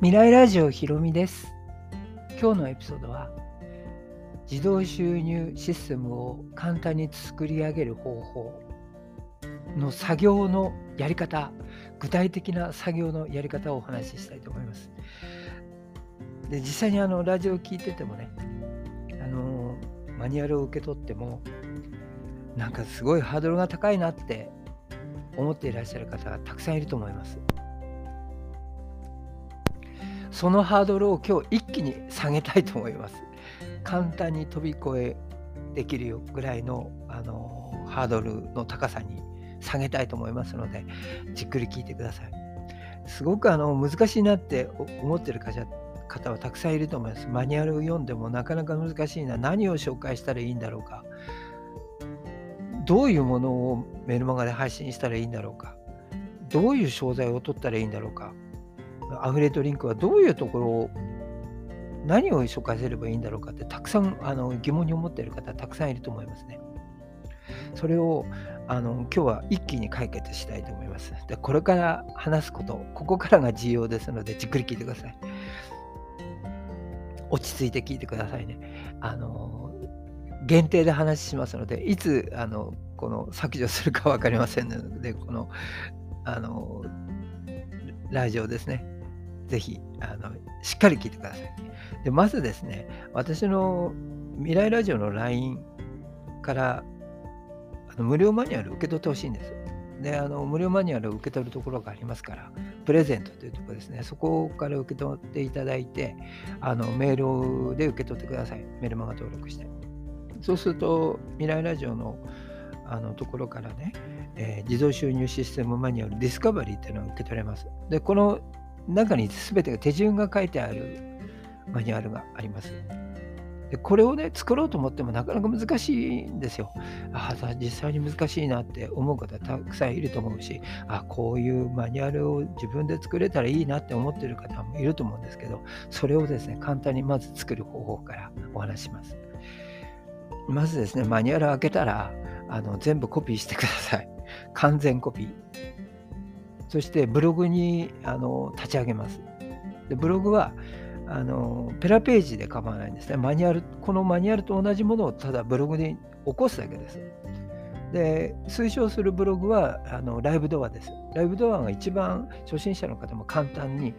未来ラジオひろみです今日のエピソードは自動収入システムを簡単に作り上げる方法の作業のやり方具体的な作業のやり方をお話ししたいと思いますで実際にあのラジオを聞いててもねあのマニュアルを受け取ってもなんかすごいハードルが高いなって思っていらっしゃる方がたくさんいると思います。そのハードルを今日一気に下げたいと思います。簡単に飛び越えできるぐらいのあのハードルの高さに下げたいと思いますので、じっくり聞いてください。すごくあの難しいなって思ってる方はたくさんいると思います。マニュアルを読んでもなかなか難しいな、何を紹介したらいいんだろうか、どういうものをメルマガで配信したらいいんだろうか、どういう商材を取ったらいいんだろうか、アフレートリンクはどういうところを何を紹介すればいいんだろうかってたくさんあの疑問に思っている方たくさんいると思いますね。それをあの今日は一気に解決したいと思います。でこれから話すこと、ここからが重要ですのでじっくり聞いてください。落ち着いて聞いてくださいね。あの限定で話しますので、いつあのこの削除するか分かりませんので、このあのラジオですね。ぜひあのしっかり聞いてください。でまずですね、私の未来ラジオの LINE からあの無料マニュアル受け取ってほしいんです。で、あの無料マニュアルを受け取るところがありますから、プレゼントというところですね、そこから受け取っていただいて、あのメールで受け取ってください。メルマガ登録して。そうすると、未来ラジオのあのところからね、えー、自動収入システムマニュアルディスカバリーっていうのを受け取れます。で、この中に全てが手順が書いてあるマニュアルがあります。でこれをね、作ろうと思ってもなかなか難しいんですよ。ああ、実際に難しいなって思う方たくさんいると思うし、あこういうマニュアルを自分で作れたらいいなって思ってる方もいると思うんですけど、それをですね、簡単にまず作る方法からお話します。まずですね、マニュアル開けたら、あの全部コピーしてください。完全コピー。そしてブログにあの立ち上げます。でブログはあのペラページで構わないんですね。マニュアル、このマニュアルと同じものをただブログに起こすだけです。で、推奨するブログはあのライブドアです。ライブドアが一番初心者の方も簡単に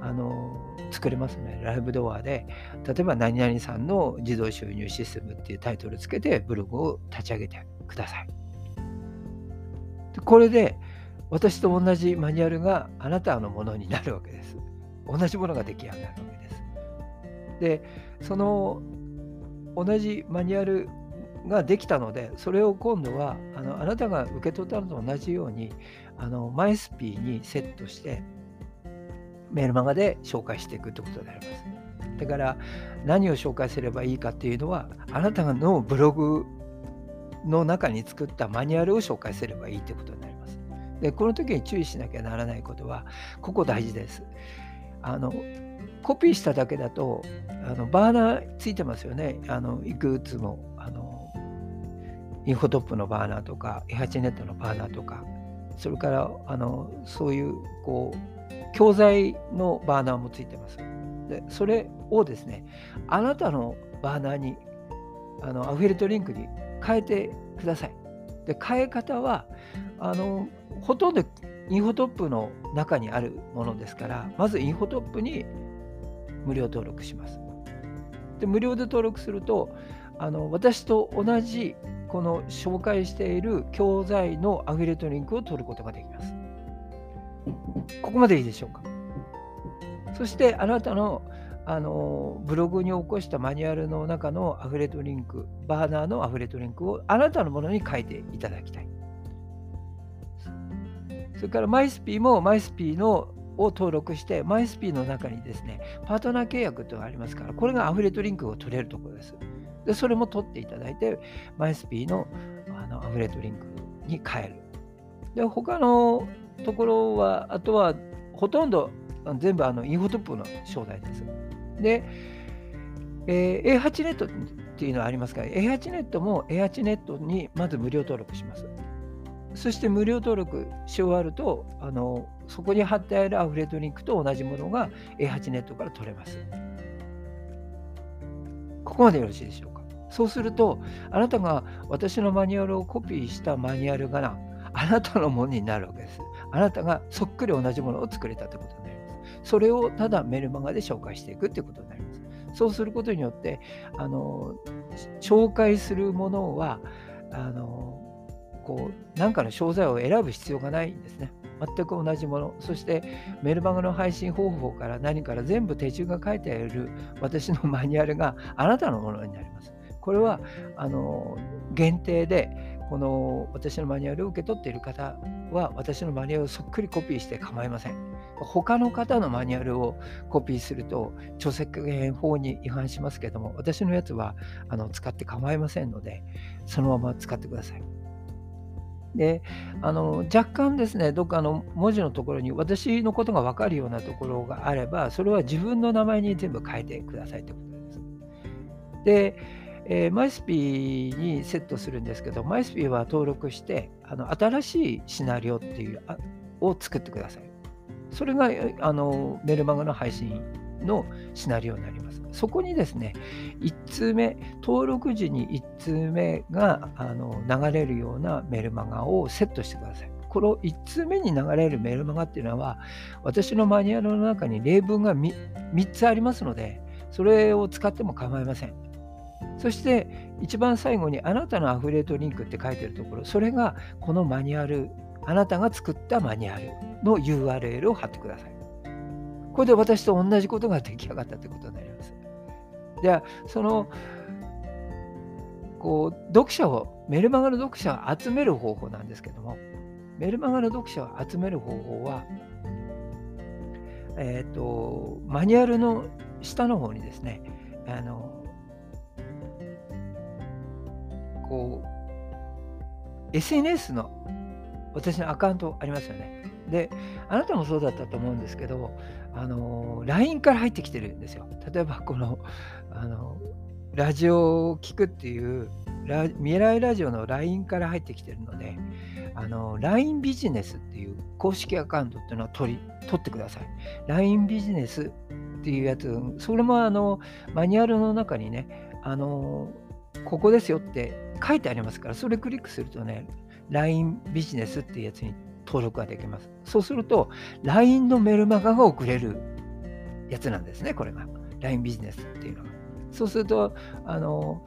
あの作れますね。ライブドアで、例えば何々さんの自動収入システムっていうタイトルつけてブログを立ち上げてください。でこれで私と同じマニュアルがあなたのものになるわけです。同じものが出来上がるわけです。で、その同じマニュアルができたので、それを今度はあのあなたが受け取ったのと同じように、あのマイスピーにセットして、メールマガで紹介していくってことになります。だから何を紹介すればいいかっていうのは、あなたのブログの中に作ったマニュアルを紹介すればいいってことになります。で、この時に注意しなきゃならないことは、ここ大事です。あのコピーしただけだとあのバーナーついてますよね。あのいくつもあのインフォトップのバーナーとか A8 ネットのバーナーとかそれからあのそういうこう教材のバーナーもついてます。でそれをですねあなたのバーナーにあのアフィリエイトリンクに変えてください。で変え方はあのほとんどインフォトップの中にあるものですから、まずインフォトップに無料登録します。で無料で登録すると、あの私と同じこの紹介している教材のアフィリエイトリンクを取ることができます。ここまでいいでしょうか。そしてあなたのあのブログに起こしたマニュアルの中のアフィリエイトリンク、バーナーのアフィリエイトリンクをあなたのものに変えていただきたい。それからマイスピーもマイスピーのを登録して、マイスピーの中にですね、パートナー契約というのがありますから、これがアフレートリンクを取れるところです。で、それも取っていただいて、マイスピーのあのアフレートリンクに変える。で、他のところは、あとはほとんど全部あのインフォトップの商材です。で、えー、A8 ネットっていうのはありますから、A8 ネットも A8 ネットにまず無料登録します。そして無料登録し終わると、あのそこに貼ってあるアフレートリンクと同じものが A8 ネットから取れます。ここまでよろしいでしょうか？そうすると、あなたが私のマニュアルをコピーしたマニュアルがな、あなたのものになるわけです。あなたがそっくり同じものを作れたということになります。それをただメルマガで紹介していくということになります。そうすることによって、あの紹介するものは、あのこう何かの商材を選ぶ必要がないんですね。全く同じもの。そしてメルマガの配信方法から何から全部手順が書いてある私のマニュアルがあなたのものになります。これはあの限定でこの私のマニュアルを受け取っている方は私のマニュアルをそっくりコピーして構いません。他の方のマニュアルをコピーすると著作権法に違反しますけども私のやつはあの使って構いませんのでそのまま使ってください。であの若干ですねどっかの文字のところに私のことが分かるようなところがあればそれは自分の名前に全部変えてくださいということです。で、えー、マイスピーにセットするんですけどマイスピーは登録してあの新しいシナリオっていうあを作ってください。それがあのメルマガの配信のシナリオになります。そこにですね、1通目、登録時に1通目があの流れるようなメルマガをセットしてください。この1通目に流れるメルマガっていうのは、私のマニュアルの中に例文が 3, 3つありますので、それを使っても構いません。そして一番最後にあなたのアフレートリンクって書いてるところ、それがこのマニュアル、あなたが作ったマニュアルの URL を貼ってください。これで私と同じことが出来上がったということになります。じゃあ、その、こう、読者を、メルマガの読者を集める方法なんですけども、メルマガの読者を集める方法は、えっ、ー、と、マニュアルの下の方にですね、あの、こう、SNS の私のアカウントありますよね。で、あなたもそうだったと思うんですけど、あの、LINE から入ってきてるんですよ。例えば、この、あの、ラジオを聞くっていう、未来ラジオの LINE から入ってきてるので、あの、LINE ビジネスっていう公式アカウントっていうのは取り、取ってください。LINE ビジネスっていうやつ、それもあの、マニュアルの中にね、あの、ここですよって書いてありますから、それクリックするとね、LINE ビジネスっていうやつに登録ができます。そうすると、LINE のメルマガが送れるやつなんですね、これが。LINE ビジネスっていうのが。そうすると、あの、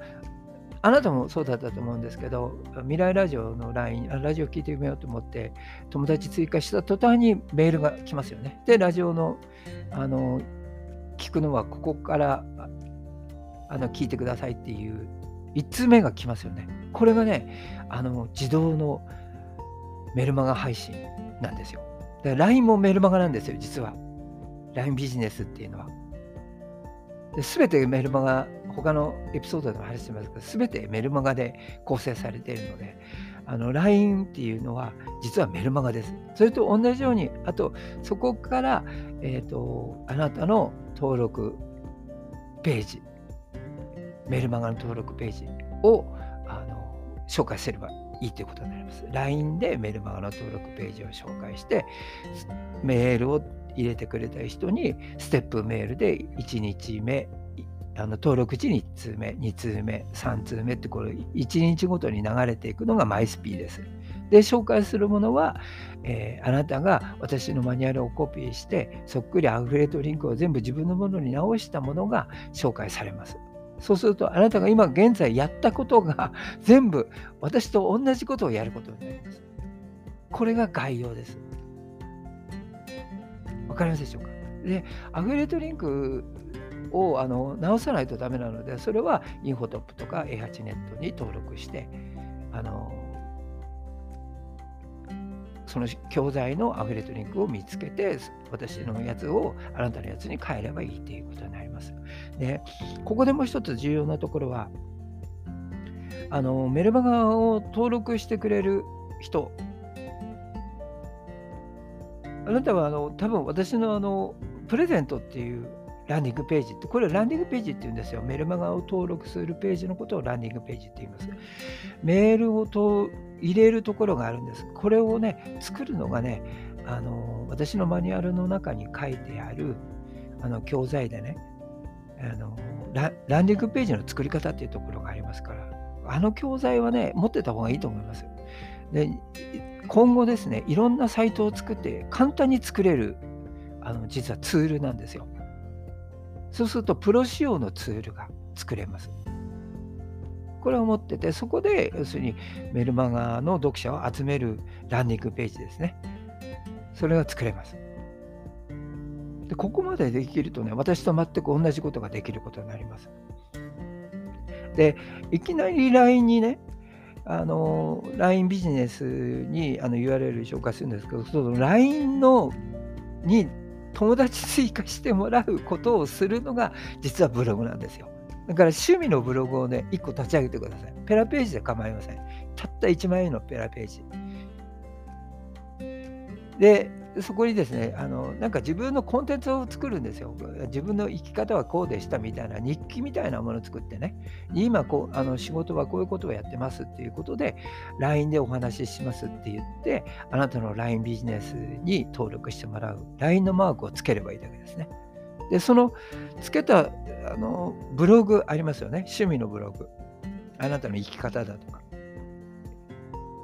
あなたもそうだったと思うんですけど、未来ラジオの LINE、ラジオ聞いてみようと思って、友達追加した途端にメールが来ますよね。で、ラジオの、あの、聞くのはここからあの聞いてくださいっていう1通目が来ますよね。これがね、あの自動のメルマガ配信なんですよ。だから LINE もメルマガなんですよ、実は。LINE ビジネスっていうのは。すべてメルマガ、他のエピソードでも話してますけど、すべてメルマガで構成されているので、あの LINE っていうのは実はメルマガです。それと同じように、あとそこから、えーとあなたの登録ページ、メルマガの登録ページをあの紹介すればいいということになります。LINE でメルマガの登録ページを紹介して、メールを入れてくれた人に、ステップメールで1日目、あの登録時に1通目、2通目、3通目ってこれ1日ごとに流れていくのがマイスピーです。で、紹介するものは、えー、あなたが私のマニュアルをコピーして、そっくりアフレートリンクを全部自分のものに直したものが紹介されます。そうすると、あなたが今現在やったことが 全部私と同じことをやることになります。これが概要です。わかりますでしょうか？で、アフィリエイトリンクをあの直さないとダメなので、それはインフォトップとか A8 ネットに登録して、あのその教材のアフィリエイトリンクを見つけて、私のやつをあなたのやつに変えればいいということになります。で、ここでもう一つ重要なところは、あのメルマガを登録してくれる人、あなたはあの多分私のあのプレゼントっていうランディングページって、これランディングページって言うんですよ。メルマガを登録するページのことをランディングページって言います。メールをと入れるところがあるんです。これをね、作るのがね、あの私のマニュアルの中に書いてあるあの教材でねあのラ、ランディングページの作り方っていうところがありますから、あの教材はね、持ってた方がいいと思います。で今後ですね、いろんなサイトを作って簡単に作れるあの実はツールなんですよ。そうすると、プロ仕様のツールが作れます。これを持ってて、そこで要するにメルマガの読者を集めるランディングページですね。それが作れます。でここまでできるとね、私と全く同じことができることになります。で、いきなり LINE にね、あの LINE ビジネスにあの URL 紹介するんですけど、その LINE のに友達追加してもらうことをするのが実はブログなんですよ。だから趣味のブログをね、1個立ち上げてください。ペラページで構いません。たった1万円のペラページ。で、そこにですね、あのなんか自分のコンテンツを作るんですよ。自分の生き方はこうでしたみたいな日記みたいなものを作ってね、今こうあの仕事はこういうことをやってますっていうことで、LINE でお話ししますって言って、あなたの LINE ビジネスに登録してもらう LINE のマークをつければいいだけですね。で、そのつけたあのブログありますよね、趣味のブログ。あなたの生き方だとか、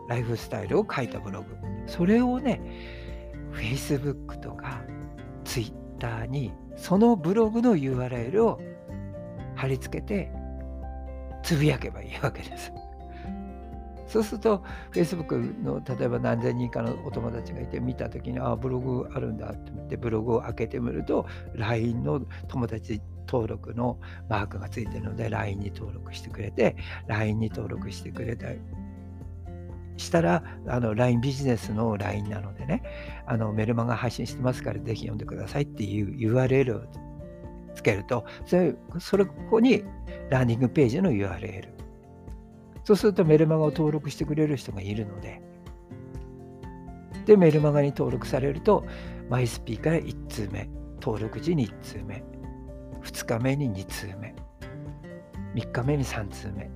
ライフスタイルを書いたブログ。それをね、Facebook とか Twitter にそのブログの URL を貼り付けてつぶやけばいいわけです。そうすると Facebook の例えば何千人かのお友達がいて見た時にああブログあるんだって思ってブログを開けてみると LINE の友達登録のマークがついてるので LINE に登録してくれて LINE に登録してくれたしたら、あの、LINE ビジネスの LINE なのでね、あの、メルマガ配信してますから、ぜひ読んでくださいっていう URL をつけると、それ、それここにランディングページの URL。そうするとメルマガを登録してくれる人がいるので、で、メルマガに登録されると、マイスピーから1通目、登録時に1通目、2日目に2通目、3日目に3通目。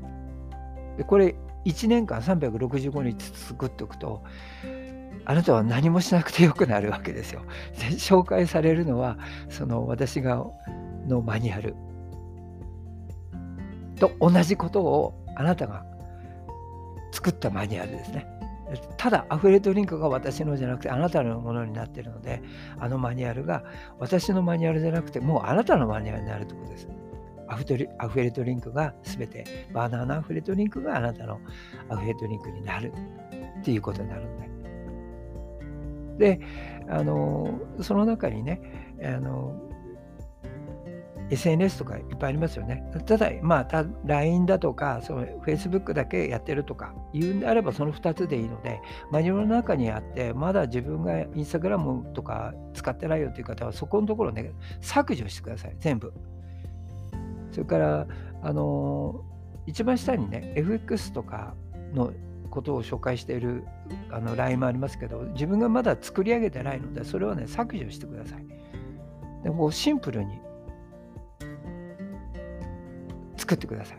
でこれ1年間365日作っておくと、あなたは何もしなくてよくなるわけですよ。で紹介されるのは、その私がのマニュアルと同じことをあなたが作ったマニュアルですね。ただ、アフレートリンクが私のじゃなくてあなたのものになっているので、あのマニュアルが私のマニュアルじゃなくて、もうあなたのマニュアルになるということです。アフリアフレートリンクが全て、バーナーのアフィレートリンクがあなたのアフレートリンクになるっていうことになるんで。で、あの、その中にね、あの、SNS とかいっぱいありますよね。ただ、まあ、LINE だとか、その Facebook だけやってるとか言うんであれば、その2つでいいので、マニュアルの中にあって、まだ自分が Instagram とか使ってないよという方は、そこのところね、削除してください、全部。それから、あの一番下にね、FX とかのことを紹介しているあの LINE もありますけど、自分がまだ作り上げてないので、それをね、削除してください。でもシンプルに作ってください。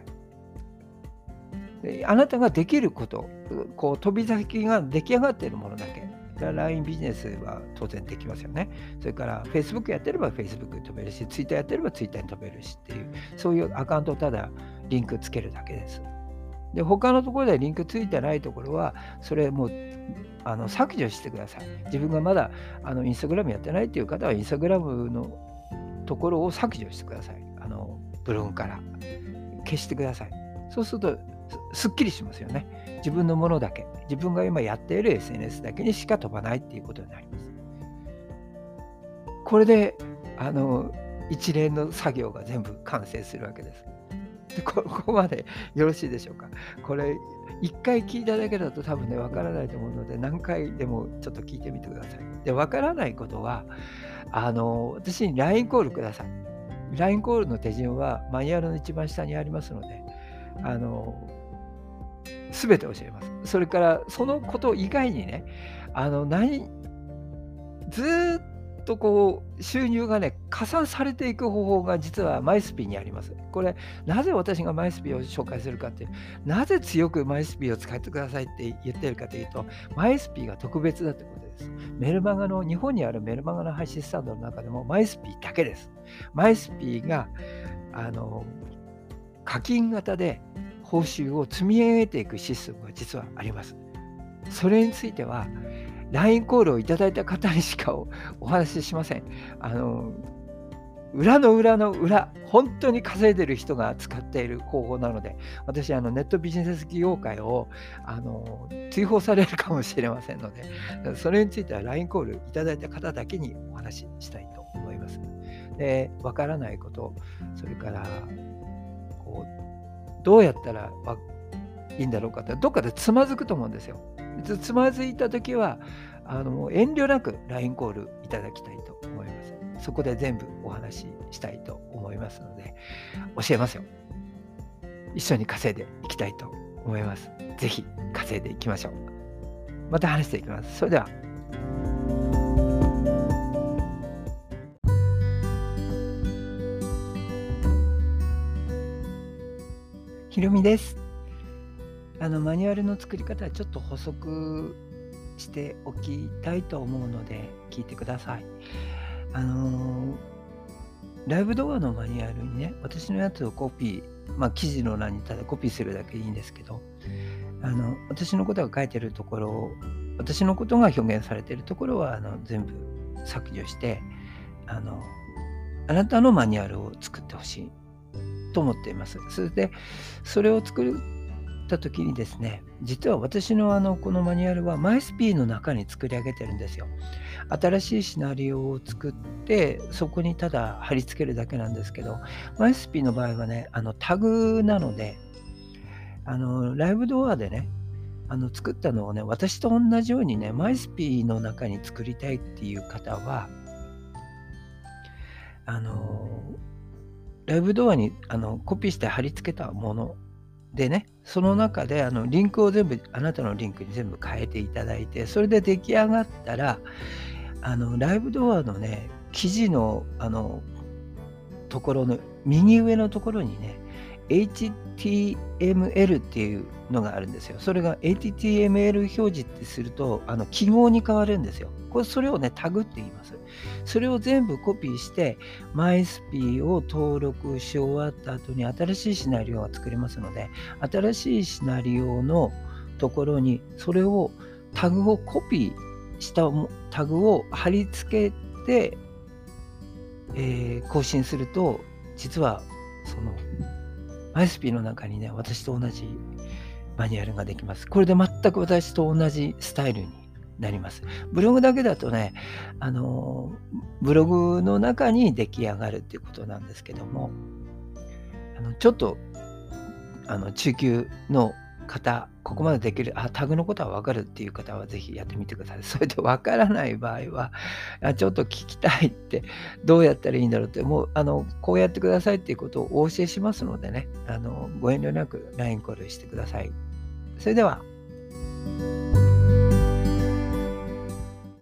あなたができること、こう飛び先が出来上がっているものだけ LINE ビジネスは当然できますよね。それから Facebook やってれば Facebook に飛べるし、Twitter やってれば Twitter に飛べるしっていう、そういうアカウントをただリンクつけるだけです。で、他のところでリンクついてないところは、それもうあの削除してください。自分がまだあのインスタグラムやってないっていう方は、インスタグラムのところを削除してください。あのブログから消してください。そうするとすっきりしますよね。自分のものだけ、自分が今やっている SNS だけにしか飛ばないっていうことになります。これで、あの、一連の作業が全部完成するわけです。でここまでよろしいでしょうか。これ、一回聞いただけだと多分ね、わからないと思うので、何回でもちょっと聞いてみてください。で、わからないことは、あの、私に LINE コールください。LINE コールの手順はマニュアルの一番下にありますので、あの、すべて教えます。それから、そのこと以外にね、あの、何、ずっとこう収入がね加算されていく方法が実はマイスピにあります。これなぜ私がマイスピを紹介するかってなぜ強くマイスピを使ってくださいって言ってるかというとマイスピが特別だってことです。メルマガの日本にあるメルマガの配信スタンドの中でもマイスピーだけです。マイスピーがあの課金型で報酬を積み上げていくシステムが実はあります。それについては LINE コールをいただいた方にしかお話ししません。あの裏の裏の裏、本当に稼いでる人が使っている方法なので、私、あのネットビジネス業界をあの追放されるかもしれませんので、それについては LINE コールいただいた方だけにお話ししたいと思います。で、わからないこと、それからこう、どうやったらいいんだろうかって、どっかでつまずくと思うんですよ。つまずいたときはあの遠慮なく LINE コールいただきたいと。そこで全部お話ししたいと思いますので、教えますよ。一緒に稼いでいきたいと思います。ぜひ稼いでいきましょう。また話していきます。それでは。ひろみです。あのマニュアルの作り方はちょっと補足しておきたいと思うので聞いてください。あのー、ライブ動画のマニュアルにね、私のやつをコピー、まあ記事の欄にただコピーするだけいいんですけど、あの私のことが書いてるところを、私のことが表現されてるところはあの全部削除して、あの、あなたのマニュアルを作ってほしいと思っています。それで、それを作るった時にですね、実は私のあのこのマニュアルは MySP の中に作り上げてるんですよ。新しいシナリオを作って、そこにただ貼り付けるだけなんですけど、MySP の場合はね、あのタグなので、あのライブドアでね、あの作ったのをね、私と同じようにね、MySP の中に作りたいっていう方は、あのライブドアにあのコピーして貼り付けたものでね、その中であのリンクを全部、あなたのリンクに全部変えていただいて、それで出来上がったら、あのライブドアのね、記事のあのところの右上のところにね、HTML っていうのがあるんですよ。それが HTML 表示ってすると、あの記号に変わるんですよ。これそれをね、タグって言います。それを全部コピーして、MySP を登録し終わった後に新しいシナリオが作れますので、新しいシナリオのところに、それをタグをコピーしたタグを貼り付けて、えー、更新すると、実はその MySP の中にね、私と同じマニュアルができます。これで全く私と同じスタイルになります。ブログだけだとね、あのブログの中に出来上がるっていうことなんですけども、あのちょっとあの中級の方、ここまでできる、あ、タグのことは分かるっていう方はぜひやってみてください。それで分からない場合は、あちょっと聞きたいって、どうやったらいいんだろうって、もう、あの、こうやってくださいっていうことをお教えしますのでね、あの、ご遠慮なく LINE コールしてください。それでは。